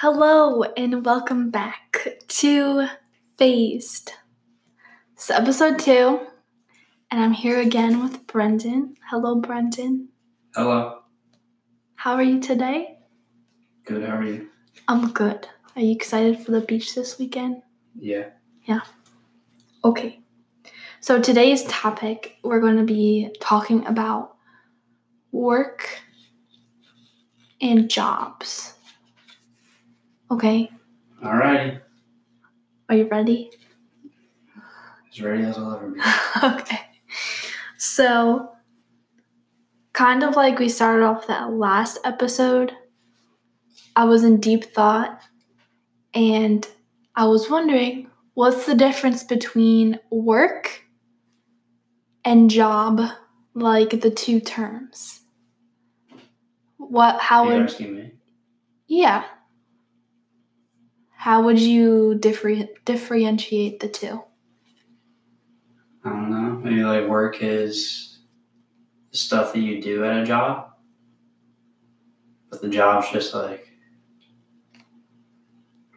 Hello and welcome back to Phased. It's episode two, and I'm here again with Brendan. Hello, Brendan. Hello. How are you today? Good. How are you? I'm good. Are you excited for the beach this weekend? Yeah. Yeah. Okay. So today's topic, we're going to be talking about work and jobs. Okay. Alrighty. Are you ready? As ready as I'll ever be. okay. So, kind of like we started off that last episode, I was in deep thought and I was wondering what's the difference between work and job, like the two terms? What, how Are you would, asking me? yeah. How would you differ, differentiate the two? I don't know. Maybe like work is the stuff that you do at a job, but the job's just like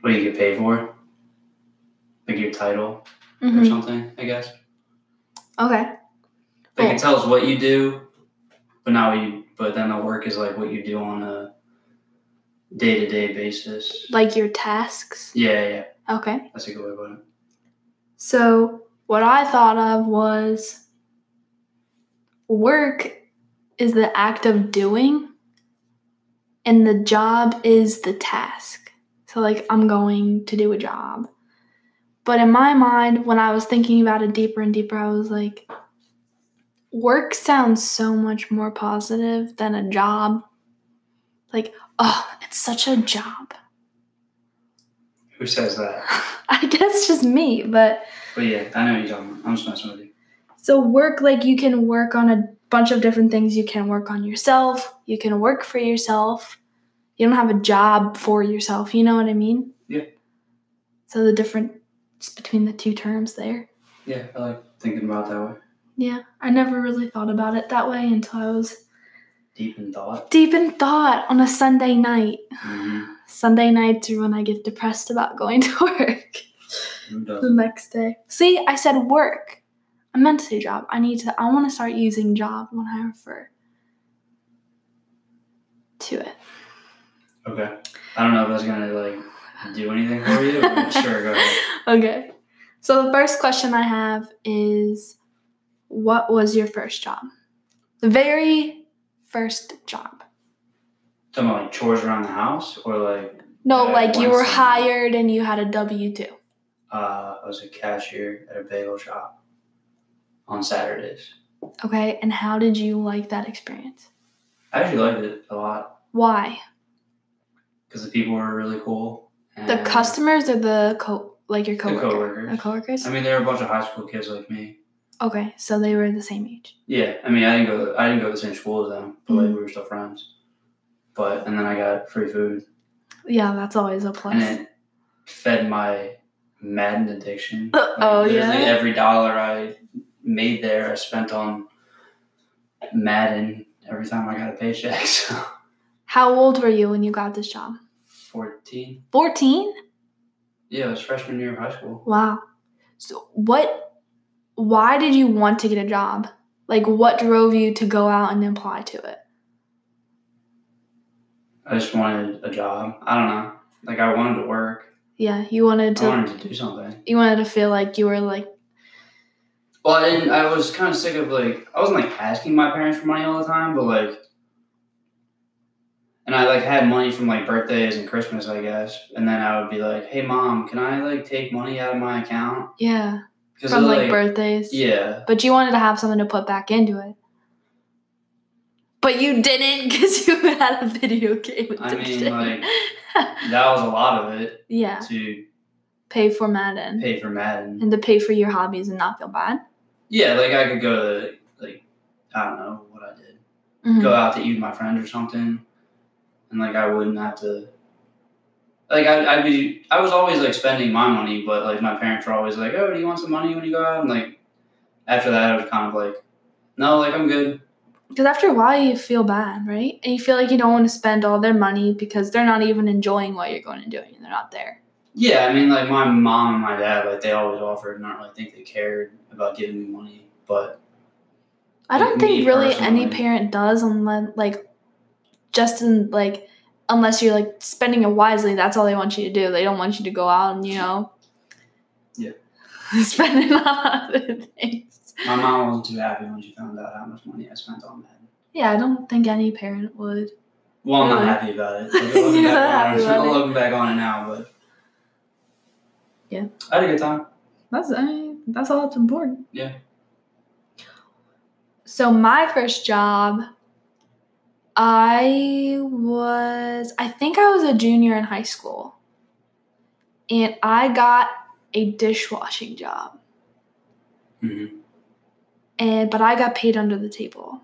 what you get paid for, like your title or Mhm. something. I guess Okay. they Cool. can tell us what you do, but not what you. But then the work is like what you do on a day to day basis. Like your tasks? Yeah, yeah, Okay. that's a good way put it. So, what I thought of was work is the act of doing, and the job is the task. So, like, I'm going to do a job. But in my mind, when I was thinking about it deeper and deeper, I was like, work sounds so much more positive than a job. Like, oh, it's such a job. Who says that? I guess just me, but But yeah, I know what you're talking about. I'm just messing with you. So work like you can work on a bunch of different things. You can work on yourself. You can work for yourself. You don't have a job for yourself. You know what I mean? Yeah. So the difference between the two terms there. Yeah, I like thinking about it that way. Yeah, I never really thought about it that way until I was Deep in thought. deep in thought on a Sunday night. Mm-hmm. Sunday nights are when I get depressed about going to work the next day. See, I said work. I meant to say job. I need to. I want to start using job when I refer to it. Okay. I don't know if that's gonna like do anything for you. Sure, go ahead. Okay. So the first question I have is what was your first job? The very first job. Talking about like chores around the house, or like No, like you were hired and you had a W 2. uh, I was a cashier at a bagel shop on Saturdays. Okay. And how did you like that experience? I actually liked it a lot Why? because the people were really cool. The customers or the co like your the coworkers. The coworkers? I mean, they were a bunch of high school kids like me. Okay, so they were the same age. Yeah, I mean, I didn't go. I didn't go to the same school as them, but like Mhm. we were still friends. But and then I got free food, Yeah, that's always a plus. and it fed my Madden addiction. Uh, oh, literally yeah? Every dollar I made there, I spent on Madden every time I got a paycheck. So How old were you when you got this job? fourteen. 14? Yeah, it was freshman year of high school. Wow. So what why did you want to get a job? Like what drove you to go out and apply to it? I just wanted a job. I don't know. Like I wanted to work. Yeah, you wanted I to wanted to do something. you wanted to feel like you were like Well, I didn't. I was kind of sick of like I wasn't like asking my parents for money all the time, but like, and I like had money from like birthdays and Christmas, I guess, and then I would be like, "Hey, mom, can I like take money out of my account?" yeah, from like, birthdays. Yeah, But you wanted to have something to put back into it. But you didn't because you had a video game I mean, like that was a lot of it yeah, to pay for Madden pay for Madden. and to pay for your hobbies and not feel bad. Yeah, like I could go to like I don't know what I did. Mhm. go out to eat with my friends or something, and like I wouldn't have to. Like I'd, I'd be, I was always like spending my money, but like my parents were always like, "Oh, do you want some money when you go out?" And like after that, I was kind of like, "No, like I'm good." Because after a while, you feel bad, right? And you feel like you don't want to spend all their money because they're not even enjoying what you're going and doing. And they're not there. Yeah, I mean, like my mom and my dad, like they always offered, and I don't really think they cared about giving me money. But I don't Like, think really any parent does unless like just in like unless you're like spending it wisely. That's all they want you to do. They don't want you to go out and you know. Yeah. spend it on other things. my mom wasn't too happy when she found out how much money I spent on that. Yeah, I don't think any parent would. Well, I'm Really? not happy about it. Like, looking, back on happy it, about I'm looking back on it now, but Yeah. I had a good time. That's I mean, that's all that's important. Yeah. So my first job, I was I think I was a junior in high school. And I got a dishwashing job. hmm And but I got paid under the table.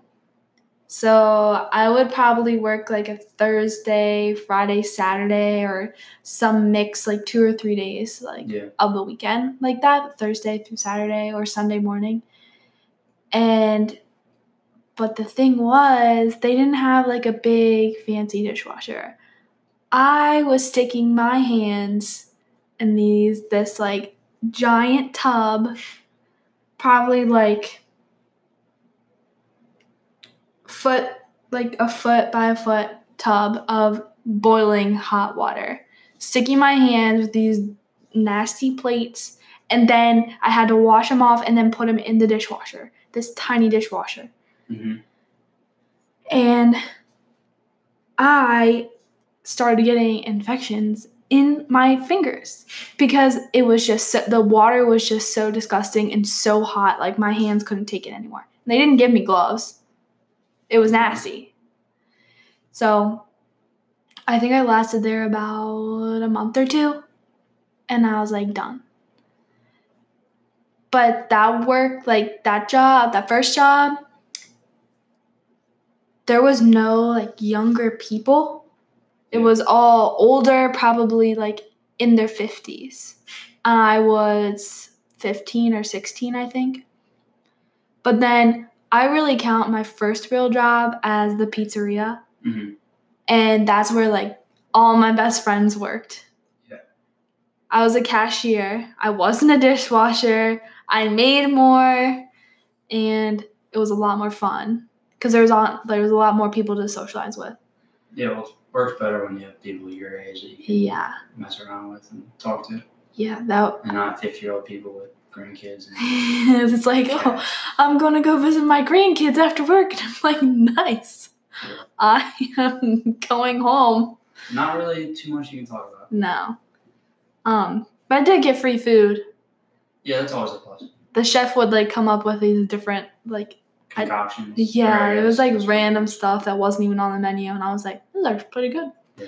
So I would probably work like a Thursday, Friday, Saturday, or some mix like two or three days like Yeah. of the weekend like that, Thursday through Saturday or Sunday morning. And but the thing was, they didn't have like a big fancy dishwasher. I was sticking my hands in these this like giant tub, probably like foot like a foot by a foot tub of boiling hot water. Sticking my hands with these nasty plates and then I had to wash them off and then put them in the dishwasher. This tiny dishwasher. Hmm And I started getting infections in my fingers because it was just so, the water was just so disgusting and so hot like my hands couldn't take it anymore. They didn't give me gloves. It was nasty. So I think I lasted there about a month or two and I was like done. But that work, like that job, that first job, there was no like younger people. It was all older, probably like in their 50s. I was 15 or 16, I think. But then I really count my first real job as the pizzeria. hmm And that's where like all my best friends worked. Yeah. I was a cashier. I wasn't a dishwasher. I made more and it was a lot more fun because there's was a, there was a lot more people to socialize with. Yeah, well, it works better when you have people your age that you can Yeah. mess around with and talk to, Yeah, that and not 50 year old people with grandkids. And, it's like, oh, I'm gonna go visit my grandkids after work. And I'm like, nice. Yeah. I am going home. Not really too much you can talk about. No. Um, but I did get free food. Yeah, that's always a plus. The chef would like come up with these different like I- Concoctions. yeah, it was like random stuff that wasn't even on the menu, and I was like, this is actually pretty good. Yeah.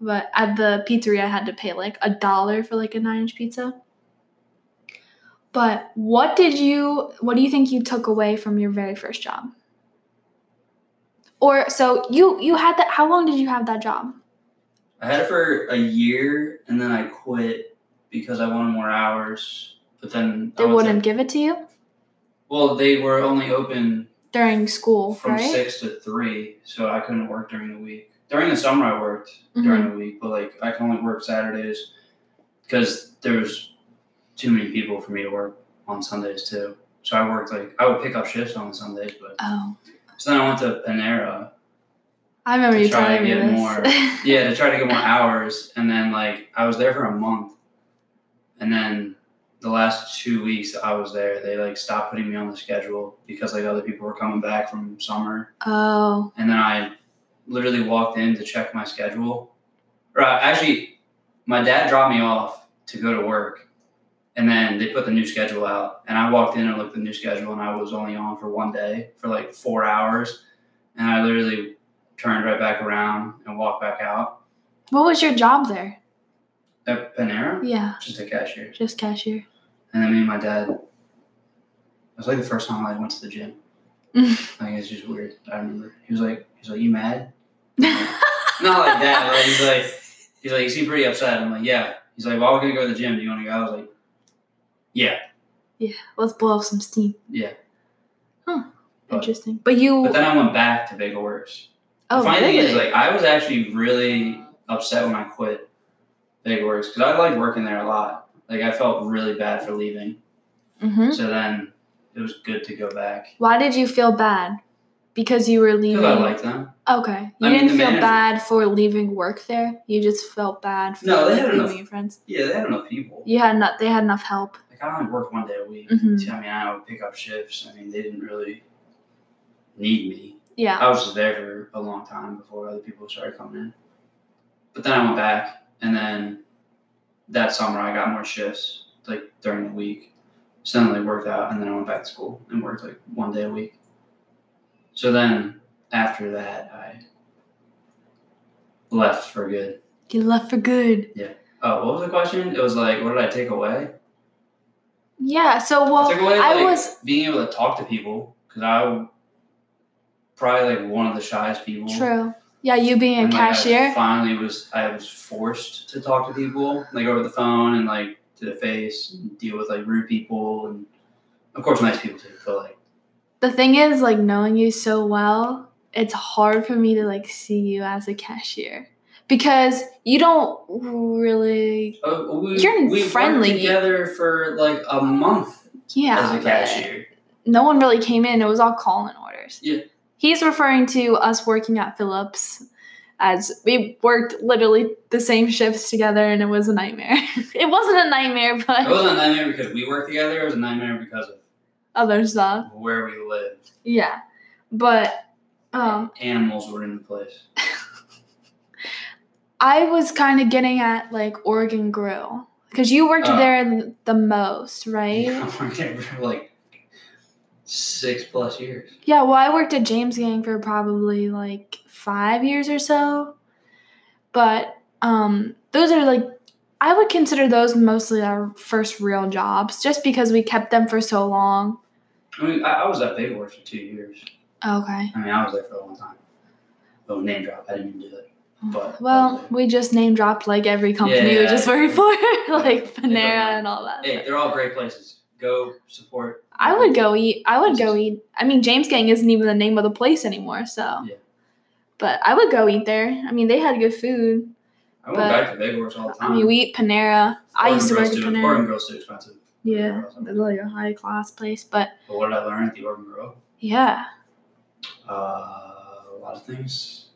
But at the pizzeria, I had to pay like a dollar for like a nine inch pizza. But what did you, what do you think you took away from your very first job? Or so you you had that? How long did you have that job? I had it for a year, and then I quit because I wanted more hours. But then They wouldn't give it to you well, they were only open during school, from right? six to three, so I couldn't work during the week. During the summer, I worked Mhm. during the week, but like I can only work Saturdays because there's too many people for me to work on Sundays too. So I worked like I would pick up shifts on Sundays, but Oh, so then I went to Panera, I remember you telling to me get this. more- yeah, to try to get more hours, and then like I was there for a month, and then the last two weeks I was there, they like stopped putting me on the schedule because like other people were coming back from summer, oh, and then I literally walked in to check my schedule. Right, uh, actually, my dad dropped me off to go to work, and then they put the new schedule out, and I walked in and looked at the new schedule, and I was only on for one day for like four hours, and I literally turned right back around and walked back out. What was your job there? At Panera, Yeah, just a cashier, just cashier. and then me and my dad. It was like the first time I went to the gym. Like it's just weird. I remember he was like, he's like, "You mad?" Not like that. Like, he's like, he's like, you seem pretty upset. I'm like, yeah. He's like, well, we're gonna go to the gym. Do you want to go? I was like, yeah, Yeah. Let's blow off some steam. yeah. But, Interesting. But you. but then I went back to Bagel Works. oh, the funny really? thing is, like, I was actually really upset when I quit Bagel Works because I liked working there a lot. Like, I felt really bad for leaving. hmm So then it was good to go back Why did you feel bad? Because you were leaving. because I liked them. okay. You I didn't feel manager- bad for leaving work there. You just felt bad for No, they had leaving enough- your friends. Yeah, they had enough people. You had not. They had enough help. Like, I only worked one day a week. Mhm. So, I mean, I would pick up shifts. I mean, they didn't really need me. Yeah. I was just there for a long time before other people started coming in. But then I went back, and then that summer I got more shifts, like during the week. So then they worked out, and then I went back to school and worked like one day a week. So then after that, I left for good. You left for good. Yeah. Oh, what was the question? It was like, what did I take away? Yeah. So I well, took away I like was. being able to talk to people because I probably like one of the shyest people. True. Yeah, you being a And, like, I cashier. finally was I was forced to talk to people like over the phone and like to the face and deal with like rude people and of course nice people too. But like The thing is, like knowing you so well, it's hard for me to like see you as a cashier because you don't really. uh, we, You're we friendly. together for like a month Yeah. as a cashier. No one really came in. It was all call-in orders. Yeah. He's referring to us working at Phillips as we worked literally the same shifts together and it was a nightmare. it wasn't a nightmare, but. It wasn't a nightmare because we worked together. It was a nightmare because of other stuff. where we lived. Yeah. But um Animals were in the place. I was kind of getting at like Oregon Grill because you worked Oh. there the most, right? I worked there for like six plus years. Yeah, well, I worked at James Gang for probably like five years or so. But um, those are like, I would consider those mostly our first real jobs just because we kept them for so long. I mean, I, I was at Horse for two years. Okay. I mean, I was there for a long time. Oh, name drop. I didn't even do that. But Well, we just name dropped like every company we Yeah. just worked for, like Panera and all that. hey, they're all great places. Go support. I would go eat. I would go eat. I mean, James Gang isn't even the name of the place anymore, so. Yeah. But I would go eat there. I mean, they had good food. I went back to Horse all the time. I mean, we eat Panera. I used to work at Panera. Oregon Grill's too expensive. Yeah, it's like a high class place, but But what did I learn at the Oregon Grill? yeah. Uh, a lot of things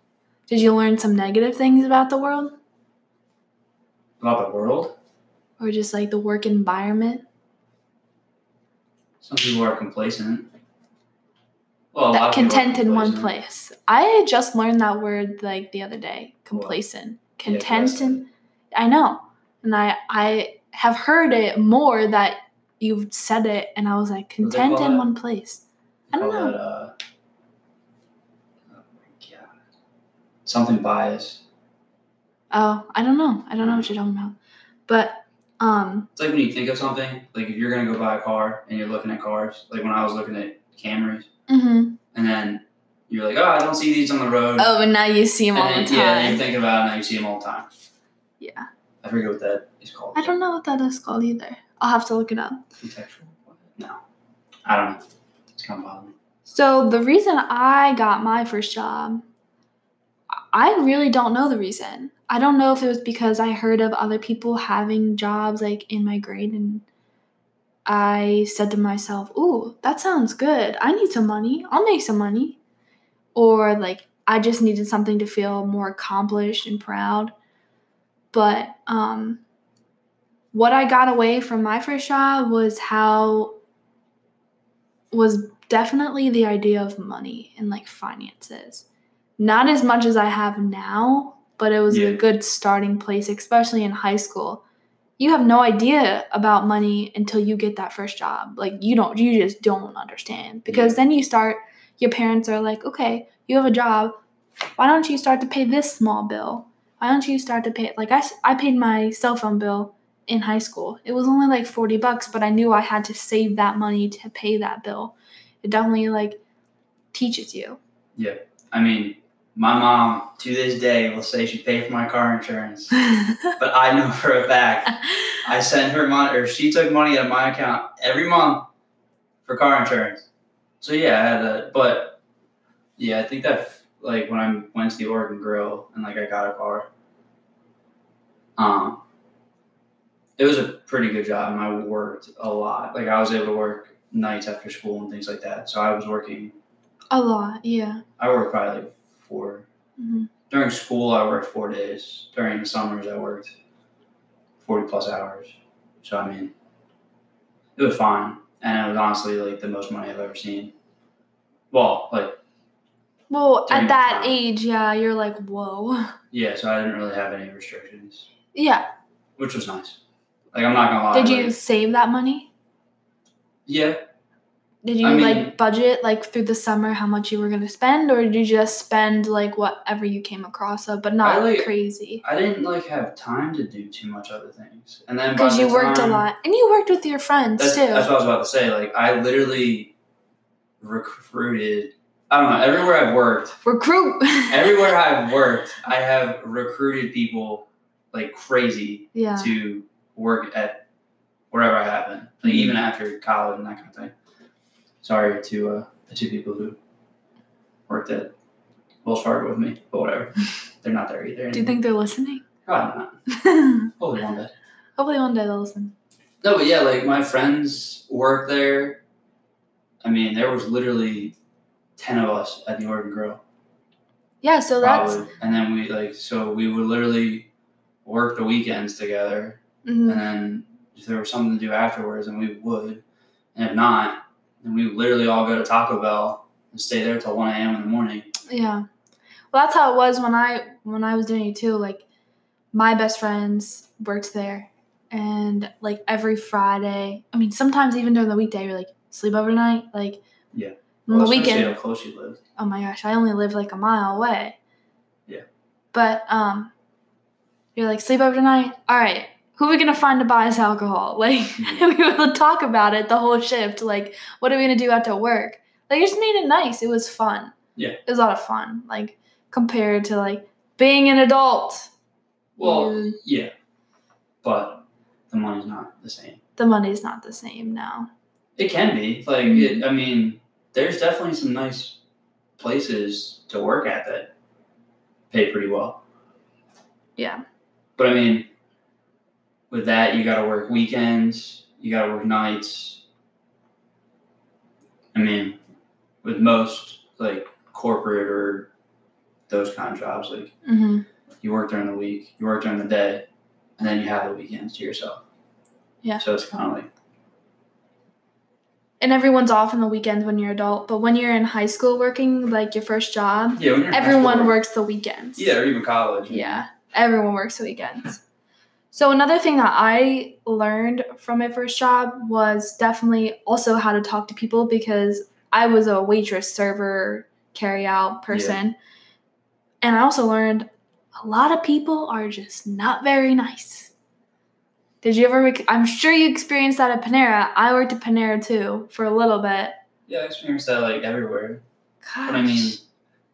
Did you learn some negative things about the world, about the world. or just like the work environment? Some people are complacent. Well, that of people are content in one place. I just learned that word like the other day. Complacent. Yeah, Content yes. in. I know, and I I have heard it more that you've said it, and I was like content in that? one place. I don't know. That, uh, oh my god, something biased. Oh, I don't know. I don't know what you're talking about, but um, It's like when you think of something, like if you're gonna go buy a car and you're looking at cars, like when I was looking at Camrys, mhm. and then you're like, oh, I don't see these on the road. oh, and now you see them all and the time. yeah, you think about it, and now you see them all the time. Yeah. I forget what that is called. I don't know what that is called either. I'll have to look it up. Contextual? No, I don't know. It's kind of bothering me. So the reason I got my first job, I really don't know the reason. I don't know if it was because I heard of other people having jobs like in my grade and I said to myself, "Ooh, that sounds good. I need some money. I'll make some money." Or like I just needed something to feel more accomplished and proud. But um what I got away from my first job was how was definitely the idea of money and like finances. Not as much as I have now, but it was Yeah. a good starting place, especially in high school. You have no idea about money until you get that first job. Like you don't you just don't understand because then you start your parents are like, "Okay, you have a job. Why don't you start to pay this small bill? Why don't you start to pay like I, I paid my cell phone bill in high school. It was only like 40 bucks, but I knew I had to save that money to pay that bill. It definitely like teaches you. Yeah. I mean, my mom to this day will say she paid for my car insurance, but I know for a fact I sent her money, or she took money out of my account every month for car insurance. So yeah, I had that, but yeah, I think that like when I went to the Oregon Grill and like I got a car, um, it was a pretty good job, and I worked a lot. Like I was able to work nights after school and things like that. So I was working. A lot, yeah. I worked probably like 4 Mhm. During school, I worked four days. During the summers, I worked forty plus hours. So I mean, it was fine, and it was honestly like the most money I've ever seen. Well, like Well, at that time. age, yeah, you're like, whoa. yeah, so I didn't really have any restrictions, Yeah. which was nice. Like I'm not gonna lie. Did you like, save that money? yeah, Did you I mean- like budget like through the summer how much you were gonna spend, or did you just spend like whatever you came across of, but not I, like- crazy? I didn't like have time to do too much other things, and then Because the you worked a lot, and you worked with your friends That's, too. that's what I was about to say. Like I literally recruited. I don't know. Everywhere I've worked, Recruit. everywhere I've worked, I have recruited people like crazy yeah. to work at wherever I have been. Like even after college and that kind of thing. Sorry to uh, the two people who worked at Wells Fargo with me, but whatever. They're not there either. Do you think they're listening? Probably not. Hopefully one day. Hopefully one day they'll listen. No, but yeah, like my friends work there. I mean, there was literally ten of us at the Oregon Grill. Yeah, so that's And then we like so we would literally work the weekends together mhm. and then if there was something to do afterwards and we would. And if not, then we literally all go to Taco Bell and stay there till one AM in the morning. Yeah. Well, that's how it was when I when I was doing it too. Like my best friends worked there, and like every Friday. I mean, sometimes even during the weekday, you're like sleep overnight. Like Yeah. on the weekend. how close you lived. Oh my gosh, I only live like a mile away. Yeah. But um, you're like sleep overnight. All right. Who are we gonna find to buy us alcohol? Like Mhm. we would talk about it the whole shift. Like, what are we gonna do after work? Like, it just made it nice. It was fun. Yeah. It was a lot of fun. Like compared to like being an adult. Well, You- yeah. But the money's not the same. the money's not the same now. It can be. Like, Mm-hmm. it, I mean, there's definitely some nice places to work at that pay pretty well. Yeah. But I mean, with that, you got to work weekends, you got to work nights. I mean, with most like corporate or those kind of jobs, like hmm you work during the week, you work during the day, and then you have the weekends to yourself. Yeah. So it's kind of like, And everyone's off on the weekends when you're adult, but when you're in high school working, like your first job, yeah, when you're in high everyone school- works the weekends. Yeah, or even college. Yeah, everyone works the weekends. So another thing that I learned from my first job was definitely also how to talk to people because I was a waitress, server, carry out person. And I also learned a lot of people are just not very nice. Did you ever I'm sure you experienced that at Panera. I worked at Panera too for a little bit. Yeah, I experienced that like everywhere. Gosh. But I mean,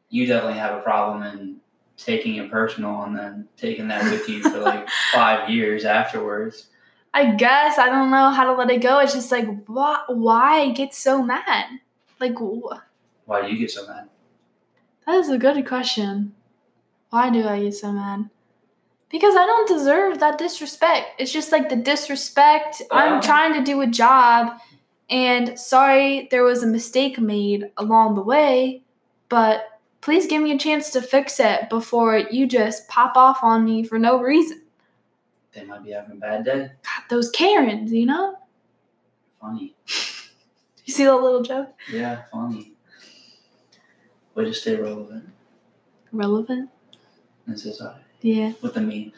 you definitely have a problem in taking it personal and then taking that with you for like five years afterwards. I guess I don't know how to let it go. It's just like, why? Why get so mad? Like, wh- Why do you get so mad? that is a good question. Why do I get so mad? Because I don't deserve that disrespect. It's just like the disrespect. I'm oh. trying to do a job, and sorry there was a mistake made along the way, but please give me a chance to fix it before you just pop off on me for no reason. They might be having a bad day. God, those Karens, you know? Funny. You see that little joke? Yeah, funny. Way to stay relevant Relevant? in society Yeah. with the memes.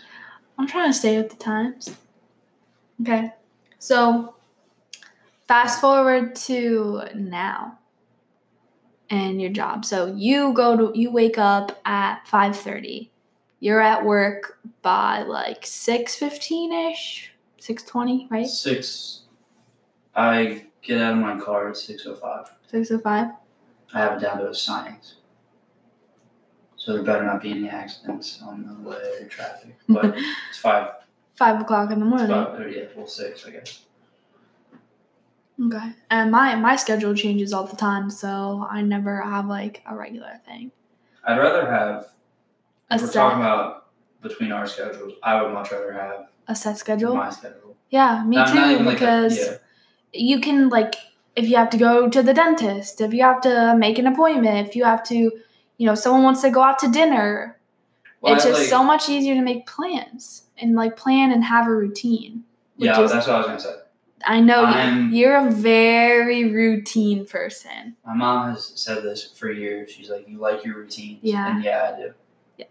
I'm trying to stay with the times. Okay. So fast forward to now and your job. So you go to you wake up at 5:30. You're at work by like 6:15ish, 6:20, right? Six. I get out of my car at six oh five. 6:05. I have it down to a science. So there better not be any accidents on the way or traffic. But it's five, Five o'clock in the morning. five or yeah, well six, I guess. Okay. And my my schedule changes all the time, so I never have like a regular thing. I'd rather have. A we're set talking about between our schedules, I would much rather have a set schedule. my schedule. Yeah, me too. even like a- because yeah. you can like if you have to go to the dentist, if you have to make an appointment, if you have to, you know, someone wants to go out to dinner, Well, it's I, just like- so much easier to make plans and like plan and have a routine. Yeah, is- that's what I was gonna say. I know I'm- you, you're a very routine person. My mom has said this for years. She's like, "You like your routine." Yeah. And yeah, I do. Yeah.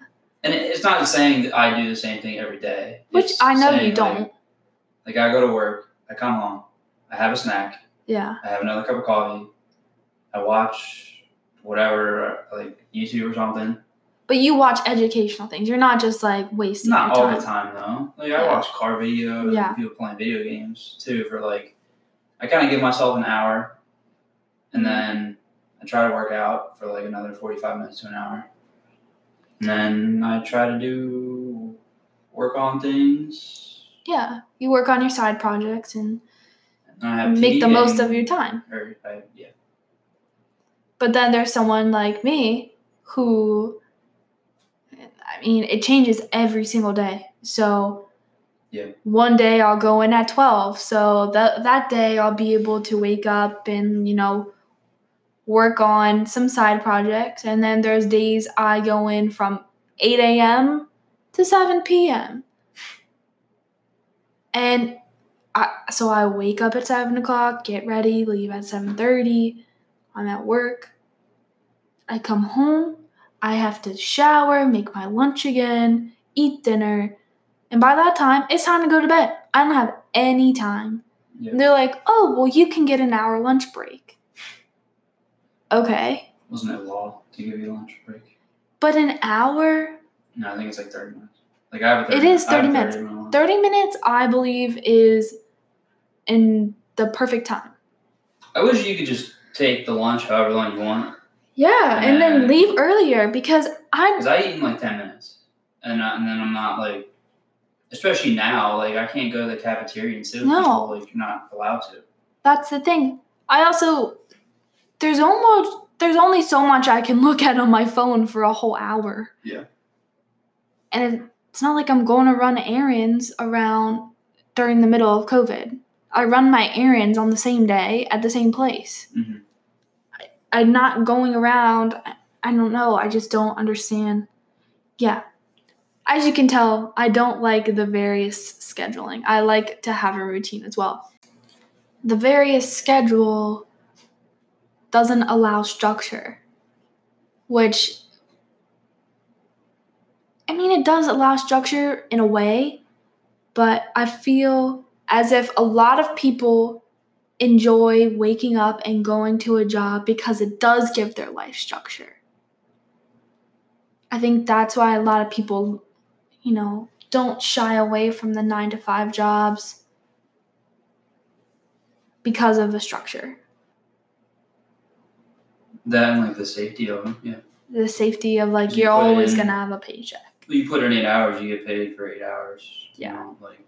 And it, it's not saying that I do the same thing every day. Which It's I know you don't. Like, like I go to work, I come home, I have a snack, Yeah. I have another cup of coffee, I watch whatever, like YouTube or something. But you watch educational things. You're not just like wasting Not all the time though. Like I watch car videos, Yeah. and people playing video games too. For like, I kind of give myself an hour, and mm-hmm. then I try to work out for like another forty-five minutes to an hour, and then I try to do work on things. Yeah. You work on your side projects and And I have make the most of your time. Or I, yeah, But then there's someone like me who, I mean, it changes every single day. So, Yeah. one day I'll go in at 12. So, that, that day I'll be able to wake up and, you know, work on some side projects. And then there's days I go in from 8 a.m. to 7 p.m. And I, so I wake up at 7 o'clock, get ready, leave at 7.30. I'm at work. I come home. I have to shower, make my lunch again, eat dinner. And by that time, it's time to go to bed. I don't have any time. Yeah. They're like, oh, well, you can get an hour lunch break. Okay. wasn't it law to give you a lunch break? But an hour, No, I think it's like thirty minutes. Like I have a 30 It is I have 30 minutes. minute 30 minutes, I believe, is in the perfect time. I wish you could just take the lunch however long you want. Yeah, and then leave earlier because I'm Because I eat in like 10 minutes. And, I, and then I'm not like, especially now, like I can't go to the cafeteria and sit with No. people. Like, you're not allowed to. that's the thing. I also there's almost there's only so much I can look at on my phone for a whole hour. Yeah. And it's not like I'm going to run errands around during the middle of COVID. I run my errands on the same day at the same place. Mhm. I'm not going around. I don't know. I just don't understand. Yeah. As you can tell, I don't like the various scheduling. I like to have a routine as well. The various schedule doesn't allow structure, which I mean, it does allow structure in a way, but I feel as if a lot of people enjoy waking up and going to a job because it does give their life structure. I think that's why a lot of people, you know, don't shy away from the nine to five jobs because of the structure, That and like the safety of them. Yeah. the safety of like You you're always in- gonna have a paycheck. You put in eight hours, you get paid for eight hours. you Yeah. know, like,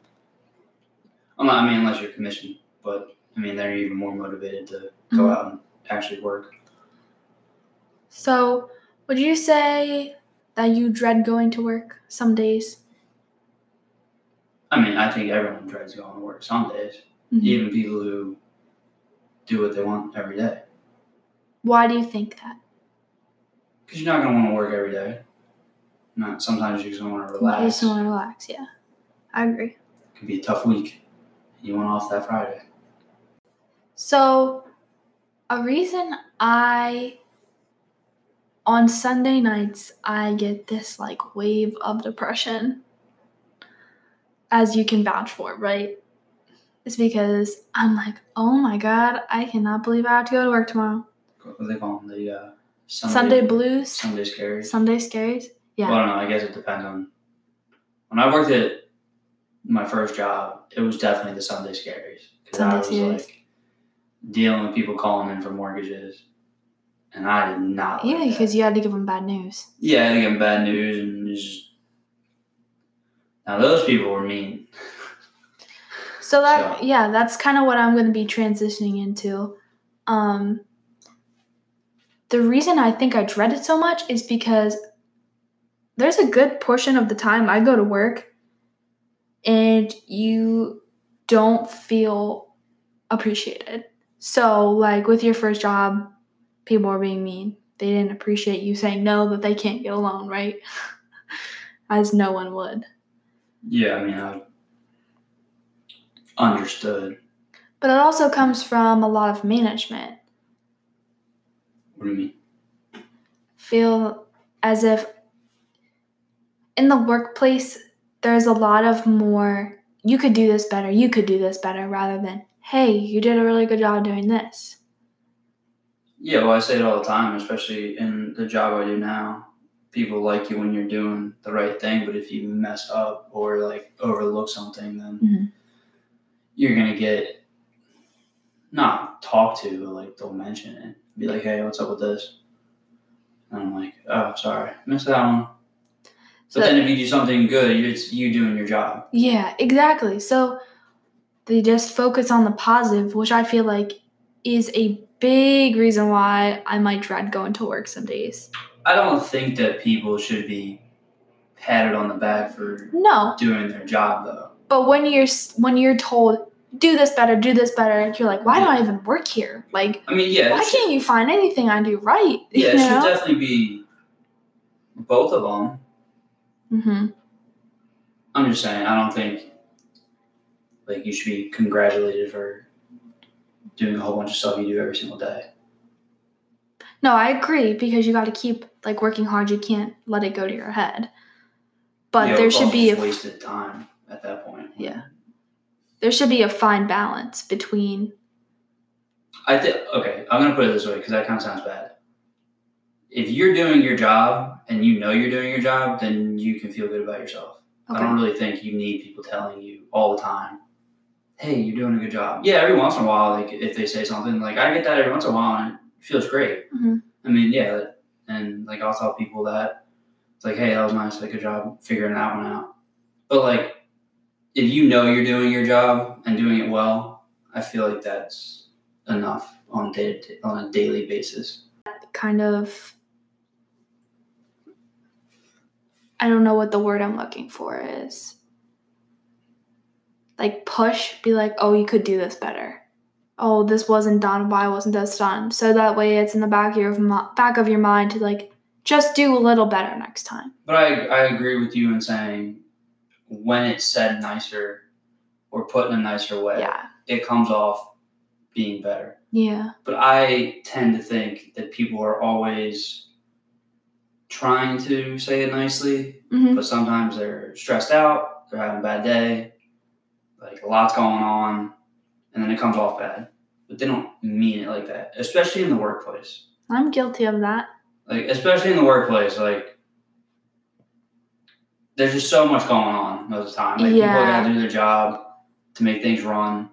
I'm not, I mean, unless you're commissioned, but I mean, they're even more motivated to go Mhm. out and actually work. So, would you say that you dread going to work some days? I mean, I think everyone dreads going to work some days, Mhm. even people who do what they want every day. Why do you think that? Because you're not going to want to work every day. Not sometimes you just want to You relax. just want to relax. Yeah, I agree. It could be a tough week. You want off that Friday. So, a reason I on Sunday nights I get this like wave of depression as you can vouch for, right? It's because I'm like, "Oh my god, I cannot believe I have to go to work tomorrow." What do they call them? The uh, Sunday, Sunday blues, Sunday scaries. Sunday scaries. Yeah. Well, I don't know. I guess it depends on. When I worked at my first job, it was definitely the Sunday scaries. Because I Sunday was scaries. like dealing with people calling in for mortgages. And I did not. Yeah, like that. because you had to give them bad news. Yeah, I had to give them bad news and just. Now, those people were mean. So that So- yeah, that's kind of what I'm going to be transitioning into. Um the reason I think I dread it so much is because there's a good portion of the time I go to work and you don't feel appreciated. So like with your first job, people are being mean. They didn't appreciate you saying no that they can't get a loan, right? As no one would. Yeah, I mean, I understood. But it also comes from a lot of management. What do you mean? Feel as if in the workplace there's a lot of more you could do this better, you could do this better rather than hey, you did a really good job doing this. Yeah, well, I say it all the time, especially in the job I do now. People like you when you're doing the right thing, but if you mess up or like overlook something, then Mhm. you're gonna get not talked to, but like they'll mention it. Be like, hey, what's up with this? And I'm like, oh, sorry, missed that one. So But then if you do something good, it's you doing your job. Yeah, exactly. So they just focus on the positive, which I feel like is a big reason why I might dread going to work some days. I don't think that people should be patted on the back for No, doing their job, though. but when you're when you're told do this better, do this better, you're like, why do I even work here? Like, I mean, yeah, why can't you find anything I do right? yeah, it you should definitely be both of them. mm-hmm. I'm just saying, I don't think like you should be congratulated for doing a whole bunch of stuff you do every single day. No, I agree because you got to keep like working hard. You can't let it go to your head. But know, there should be a wasted time at that point. Yeah. there should be a fine balance between I think okay. I'm gonna put it this way because that kind of sounds bad. If you're doing your job and you know you're doing your job, then you can feel good about yourself. I don't really think you need people telling you all the time, "Hey, you're doing a good job." Yeah, every once in a while, like if they say something, like I get that every once in a while, and it feels great. Mhm. I mean, yeah, and like I'll tell people that it's like, "Hey, that was nice. Like, good job figuring that one out." But like, if you know you're doing your job and doing it well, I feel like that's enough on a day on a daily basis. kind of I don't know what the word I'm looking for is. Like push, be like, "Oh, you could do this better." Oh, this wasn't done. Why wasn't this done? So that way, it's in the back of your back of your mind to like just do a little better next time. But I I agree with you in saying when it's said nicer or put in a nicer way, Yeah, it comes off being better. yeah, But I tend to think that people are always trying to say it nicely, hmm but sometimes they're stressed out, they're having a bad day, like a lot's going on, and then it comes off bad. But they don't mean it like that, especially in the workplace. I'm guilty of that. Like especially in the workplace, like there's just so much going on most of the time. Like Yeah. people gotta do their job to make things run.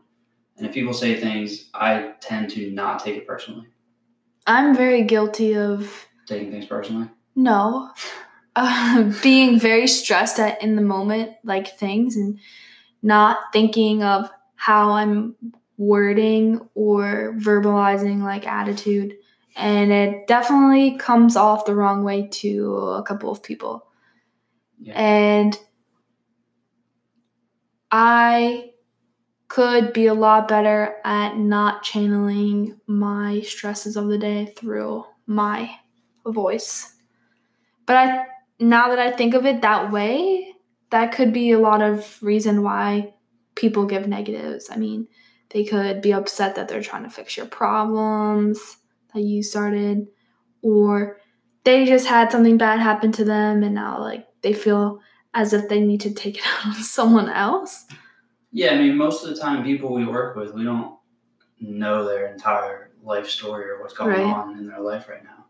And if people say things, I tend to not take it personally. I'm very guilty of Taking things personally. No. Uh, being very stressed at in the moment, like things, and not thinking of how I'm wording or verbalizing like attitude. And it definitely comes off the wrong way to a couple of people. Yeah. And I could be a lot better at not channeling my stresses of the day through my voice. But I now that I think of it that way, that could be a lot of reason why people give negatives. I mean, they could be upset that they're trying to fix your problems that you started or they just had something bad happen to them and now like they feel as if they need to take it out on someone else. Yeah, I mean most of the time people we work with, we don't know their entire life story or what's going Right. on in their life right now.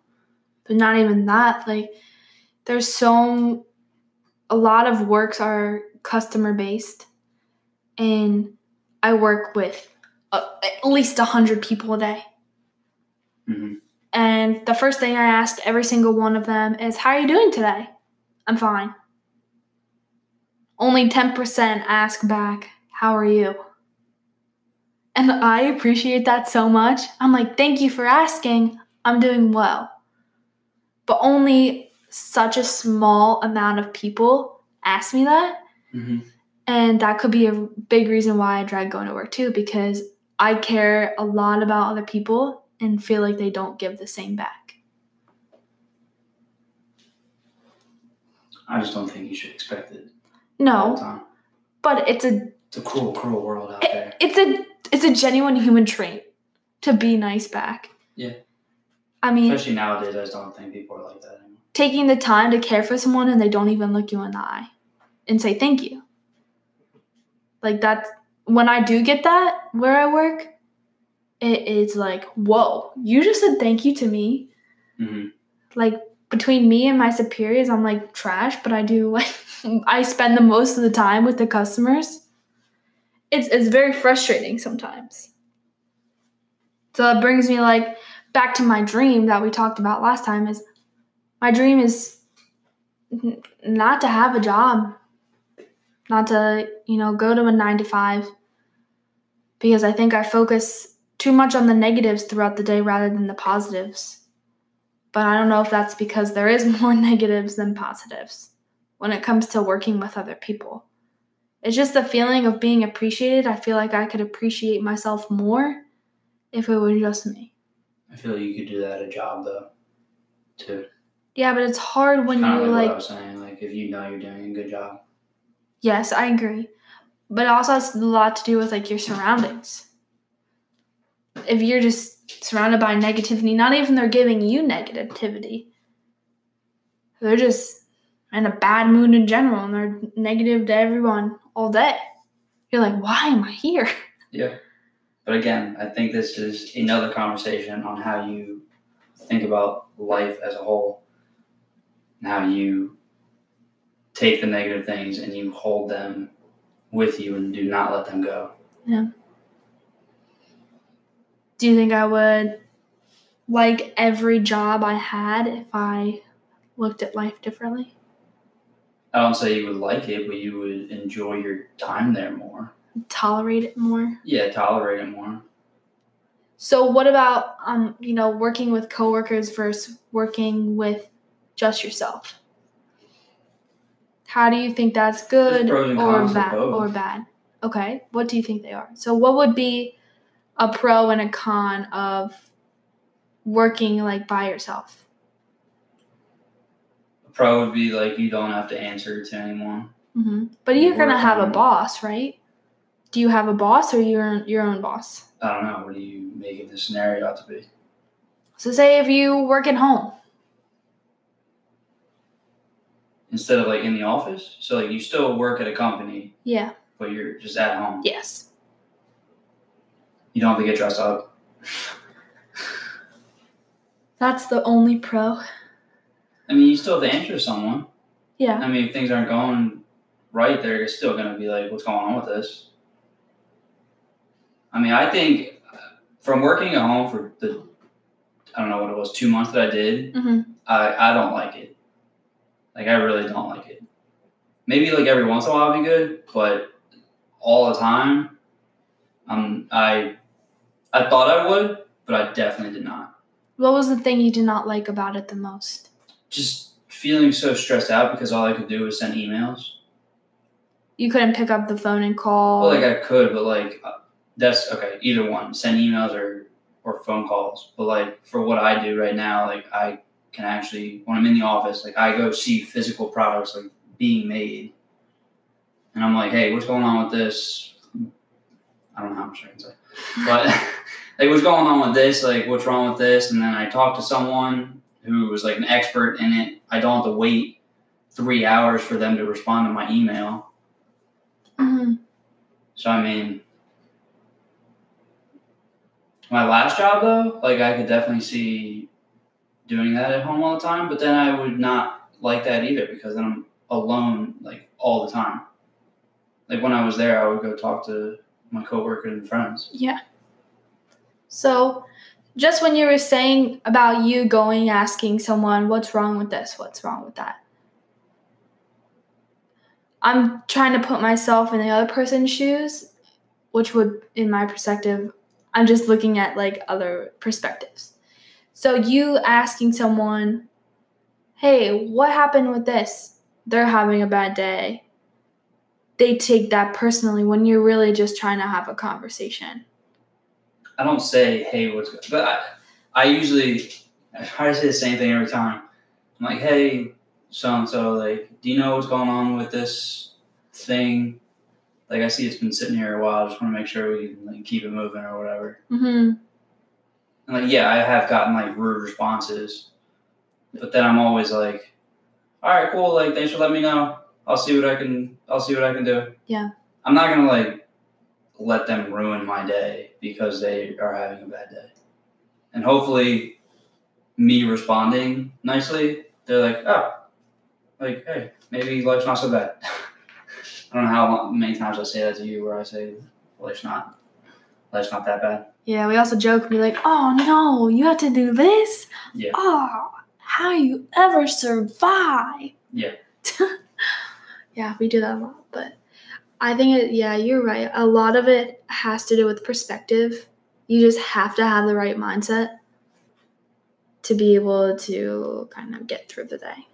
but not even that like there's so a lot of works are customer based and i work with uh, at least 100 people a day hmm and the first thing i ask every single one of them is how are you doing today i'm fine only 10% ask back how are you And I appreciate that so much. I'm like, thank you for asking. I'm doing well. But only such a small amount of people ask me that. hmm And that could be a big reason why I dread going to work too, because I care a lot about other people and feel like they don't give the same back. I just don't think you should expect it No, but it's a It's a cruel, cruel world out there. it's a it's a genuine human trait to be nice back. Yeah. I mean, Especially nowadays, I just don't think people are like that. Taking the time to care for someone and they don't even look you in the eye and say thank you. Like that's when I do get that where I work, it is like, whoa, you just said thank you to me. hmm Like between me and my superiors, I'm like trash, but I do like I spend the most of the time with the customers. It's it's very frustrating sometimes. So that brings me like back to my dream that we talked about last time is my dream is not to have a job, not to, you know, go to a 9 to 5 because I think I focus too much on the negatives throughout the day rather than the positives. But I don't know if that's because there is more negatives than positives when it comes to working with other people. It's just the feeling of being appreciated. I feel like I could appreciate myself more if it was just me. I feel like you could do that at a job though, too. Yeah, but it's hard when you like, like what I was saying. Like if you know you're doing a good job. Yes, I agree. But it also has a lot to do with like your surroundings. If you're just surrounded by negativity, not even they're giving you negativity. They're just in a bad mood in general and they're negative to everyone all day. You're like, why am I here? Yeah. But again, I think this is another conversation on how you think about life as a whole how you take the negative things and you hold them with you and do not let them go. Yeah. Do you think I would like every job I had if I looked at life differently? I don't say you would like it, but you would enjoy your time there more. Tolerate it more? Yeah, tolerate it more. So what about um, you know, working with coworkers versus working with just yourself? How do you think that's good There's pros and or bad or bad? Okay. What do you think they are? So what would be a pro and a con of working like by yourself? A pro would be like you don't have to answer to anyone. hmm But you're gonna have a boss, right? Do you have a boss or you're your own boss? I don't know. What do you making this scenario out to be? So say if you work at home, Instead of like in the office, so like you still work at a company, yeah, but you're just at home. yes. You don't have to get dressed up. That's the only pro. I mean, you still have to answer someone. Yeah. I mean, if things aren't going right, they're still going to be like, what's going on with this? I mean, I think uh, from working at home for the, I don't know what it was, two months that I did, hmm I, I don't like it. Like, I really don't like it. Maybe like every once in a while it'll be good, but all the time, um, I, I thought I would, but I definitely did not. What was the thing you did not like about it the most? Just feeling so stressed out because all I could do was send emails. You couldn't pick up the phone and call. Well, like I could, but like uh, that's okay. Either one, send emails or or phone calls. But like for what I do right now, like I can actually when I'm in the office, like I go see physical products like being made, and I'm like, hey, what's going on with this? I don't know how much I can say, but like what's going on with this? Like what's wrong with this? And then I talk to someone who was like an expert in it. I don't have to wait three hours for them to respond to my email. hmm So I mean, my last job though, like I could definitely see doing that at home all the time, but then I would not like that either because then I'm alone like all the time. Like when I was there, I would go talk to my coworkers and friends. Yeah. So, just when you were saying about you going asking someone, what's wrong with this? What's wrong with that? I'm trying to put myself in the other person's shoes. which would, in my perspective, I'm just looking at like other perspectives. So you asking someone, hey, what happened with this? They're having a bad day. They take that personally when you're really just trying to have a conversation. I don't say, hey, what's good? But I, I usually, I try to say the same thing every time. I'm like, hey, so and so, like, do you know what's going on with this thing? Like, I see it's been sitting here a while. I just want to make sure we can like, keep it moving or whatever. Mm-hmm. And like, yeah, I have gotten like rude responses, but then I'm always like, all right, cool. Like, thanks for letting me know. I'll see what I can. I'll see what I can do. Yeah. I'm not gonna like let them ruin my day because they are having a bad day, and hopefully, me responding nicely, they're like, oh, like, hey, maybe life's not so bad. I don't know how many times I say that to you, where I say life's not, life's not that bad. Yeah, we also joke and be like, oh no, you have to do this? Yeah. Oh, how you ever survive? Yeah. yeah, we do that a lot. But I think, it, yeah, you're right. A lot of it has to do with perspective. You just have to have the right mindset to be able to kind of get through the day.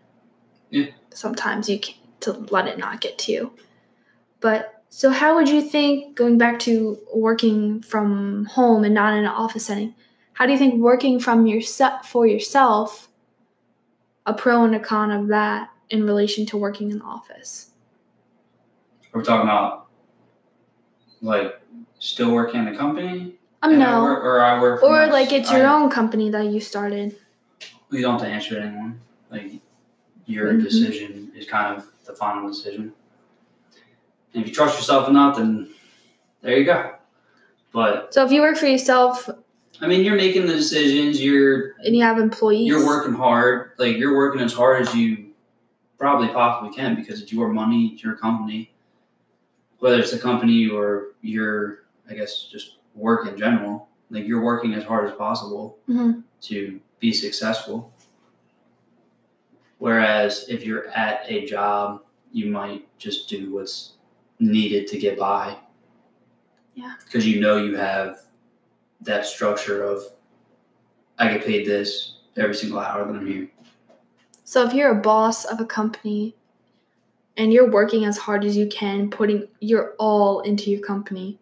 Yeah. Sometimes you can to let it not get to you. But so, how would you think going back to working from home and not in an office setting? How do you think working from your for yourself, a pro and a con of that in relation to working in the office? We're talking about like still working in the company, Um, and I no, work, or I work, for or like it's your I- own company that you started. You don't have to answer to anyone. Like your Mhm. decision is kind of the final decision. And if you trust yourself enough, then there you go. But So if you work for yourself I mean, you're making the decisions. You're and you have employees, you're working hard. Like you're working as hard as you probably possibly can because it's your money, it's your company. Whether it's a company or your, I guess, just work in general. Like you're working as hard as possible Mhm. to be successful. Whereas if you're at a job, you might just do what's needed to get by. Yeah. Because you know you have that structure of I get paid this every single hour that I'm here. So if you're a boss of a company and you're working as hard as you can, putting your all into your company,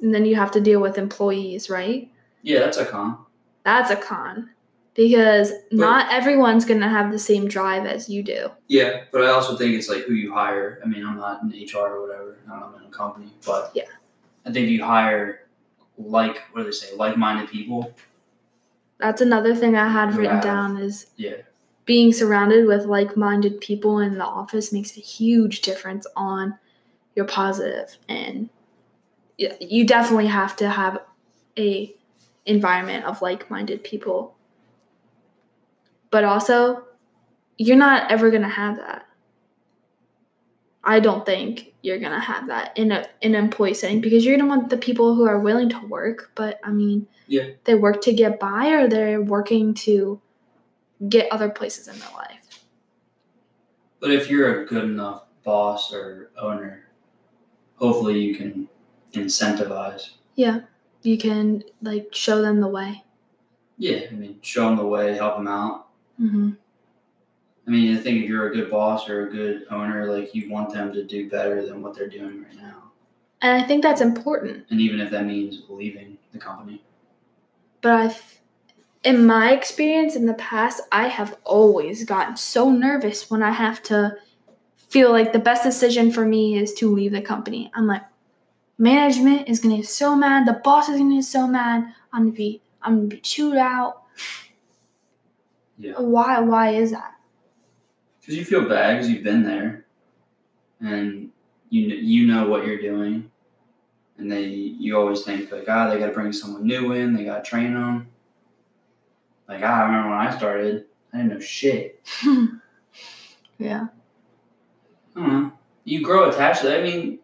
and then you have to deal with employees, right? Yeah, that's a con. That's a con because not everyone's going to have the same drive as you do. Yeah, but I also think it's like who you hire. I mean, I'm not in HR or whatever. I'm in a company, but Yeah. I think you hire like what do they say, like-minded people. That's another thing I had written have- down is Yeah, being surrounded with like-minded people in the office makes a huge difference on your positive and you definitely have to have a environment of like-minded people but also you're not ever going to have that i don't think you're going to have that in a in an employee setting because you're going to want the people who are willing to work but i mean Yeah. they work to get by or they're working to get other places in their life. but if you're a good enough boss or owner, hopefully you can incentivize. Yeah. You can like show them the way. Yeah, I mean, show them the way, help them out. Mm-hmm. I mean, I think if you're a good boss or a good owner, like you want them to do better than what they're doing right now, And I think that's important. and even if that means leaving the company. But I've, in my experience in the past, I have always gotten so nervous when I have to feel like the best decision for me is to leave the company. I'm like, management is gonna get so mad, the boss is gonna get so mad. I'm gonna be, I'm gonna be chewed out. Yeah. Why? Why is that? Because you feel bad because you've been there, and you you know what you're doing, and they you always think like ah they got to bring someone new in, they got to train them. Like ah, I remember when I started, I didn't know shit. yeah. I don't know. You grow attached to that. I mean,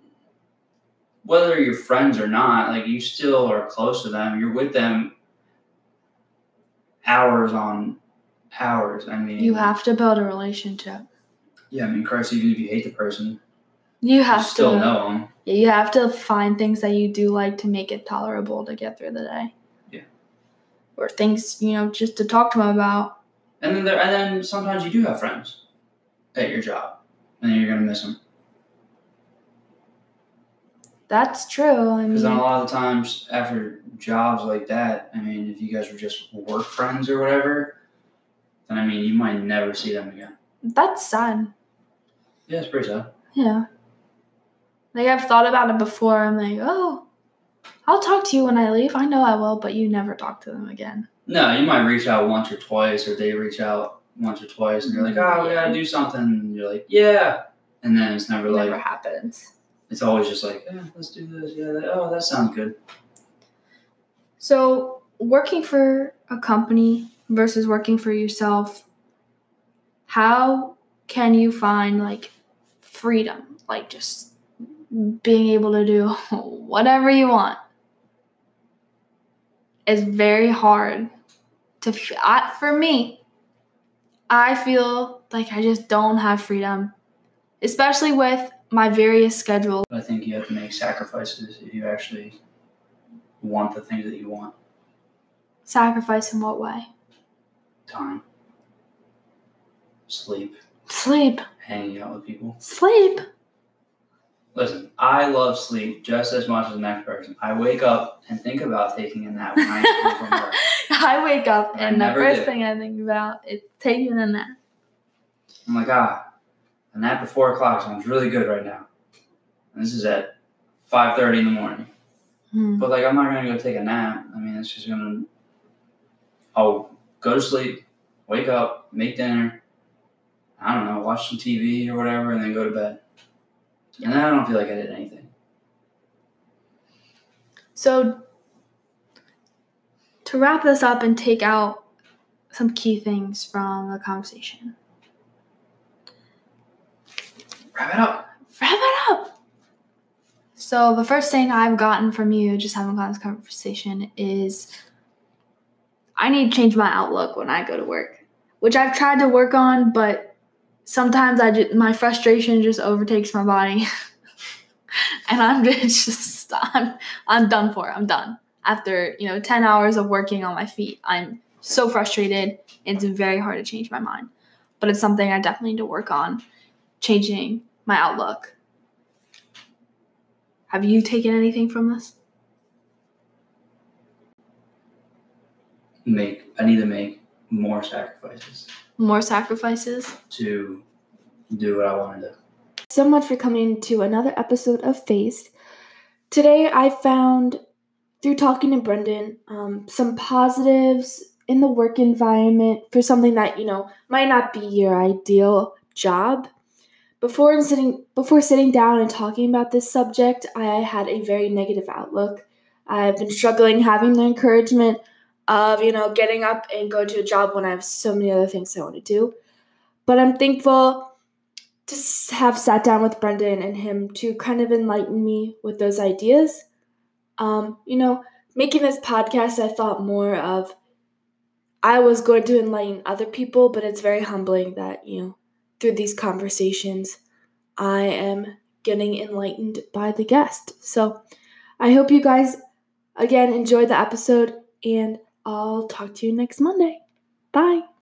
whether you're friends or not, like you still are close to them. You're with them hours on hours. I mean, You have to build a relationship. Yeah, I mean, Christ, even if you hate the person, You You have still to. know them. Yeah, you have to find things that you do like to make it tolerable to get through the day. Yeah. Or things, you know, just to talk to them about. And then there, and then sometimes you do have friends at your job, and then you're gonna miss them. That's true. I Because then a lot of the times after jobs like that, I mean, if you guys were just work friends or whatever, then I mean, you might never see them again. that's sad. Yeah, it's pretty sad. Yeah. Like I've thought about it before. I'm like, oh, I'll talk to you when I leave. I know I will, but you never talk to them again. No, you might reach out once or twice, or they reach out once or twice, and you're like, mm-hmm. oh, we gotta do something. And you're like, yeah. And then it's never It like, never happens. it's always just like, yeah, let's do this. Yeah, that, oh, that sounds good. So, working for a company versus working for yourself, how can you find like freedom? Like just being able to do whatever you want is very hard to f- I, for me i feel like i just don't have freedom especially with my various schedules I think you have to make sacrifices if you actually want the things that you want. sacrifice in what way Time, sleep, sleep hanging out with people. sleep Listen, I love sleep just as much as the next person. I wake up and think about taking a nap when I home from work. i wake up I and the first do. thing i think about is taking a nap I'm like, ah, a nap at four o'clock sounds really good right now. And this is at five thirty in the morning. Hmm. But like, I'm not gonna go take a nap. I mean, it's just gonna. I'll go to sleep, wake up, make dinner. I don't know, watch some TV or whatever, and then go to bed. And then I don't feel like I did anything. So, to wrap this up and take out some key things from the conversation, Wrap it up. wrap it up. So, the first thing I've gotten from you just having this conversation is I need to change my outlook when I go to work, which I've tried to work on, but sometimes I just, my frustration just overtakes my body. and I'm just, I'm, I'm done for. I'm done. After, you know, 10 hours of working on my feet, I'm so frustrated. It's very hard to change my mind. But it's something I definitely need to work on, changing my outlook. Have you taken anything from this? Make. I need to make more sacrifices More sacrifices? to do what I want to do. so much for coming to another episode of Phased. Today, I found through talking to Brendan um, some positives in the work environment for something that you know might not be your ideal job. Before sitting before sitting down and talking about this subject, I had a very negative outlook. I've been struggling having the encouragement of you know getting up and going to a job when I have so many other things I want to do. But I'm thankful to have sat down with Brendan and him to kind of enlighten me with those ideas. Um, you know, making this podcast, I thought more of I was going to enlighten other people, but it's very humbling that, you know, through these conversations, I am getting enlightened by the guest. So I hope you guys, again, enjoyed the episode, and I'll talk to you next Monday. Bye.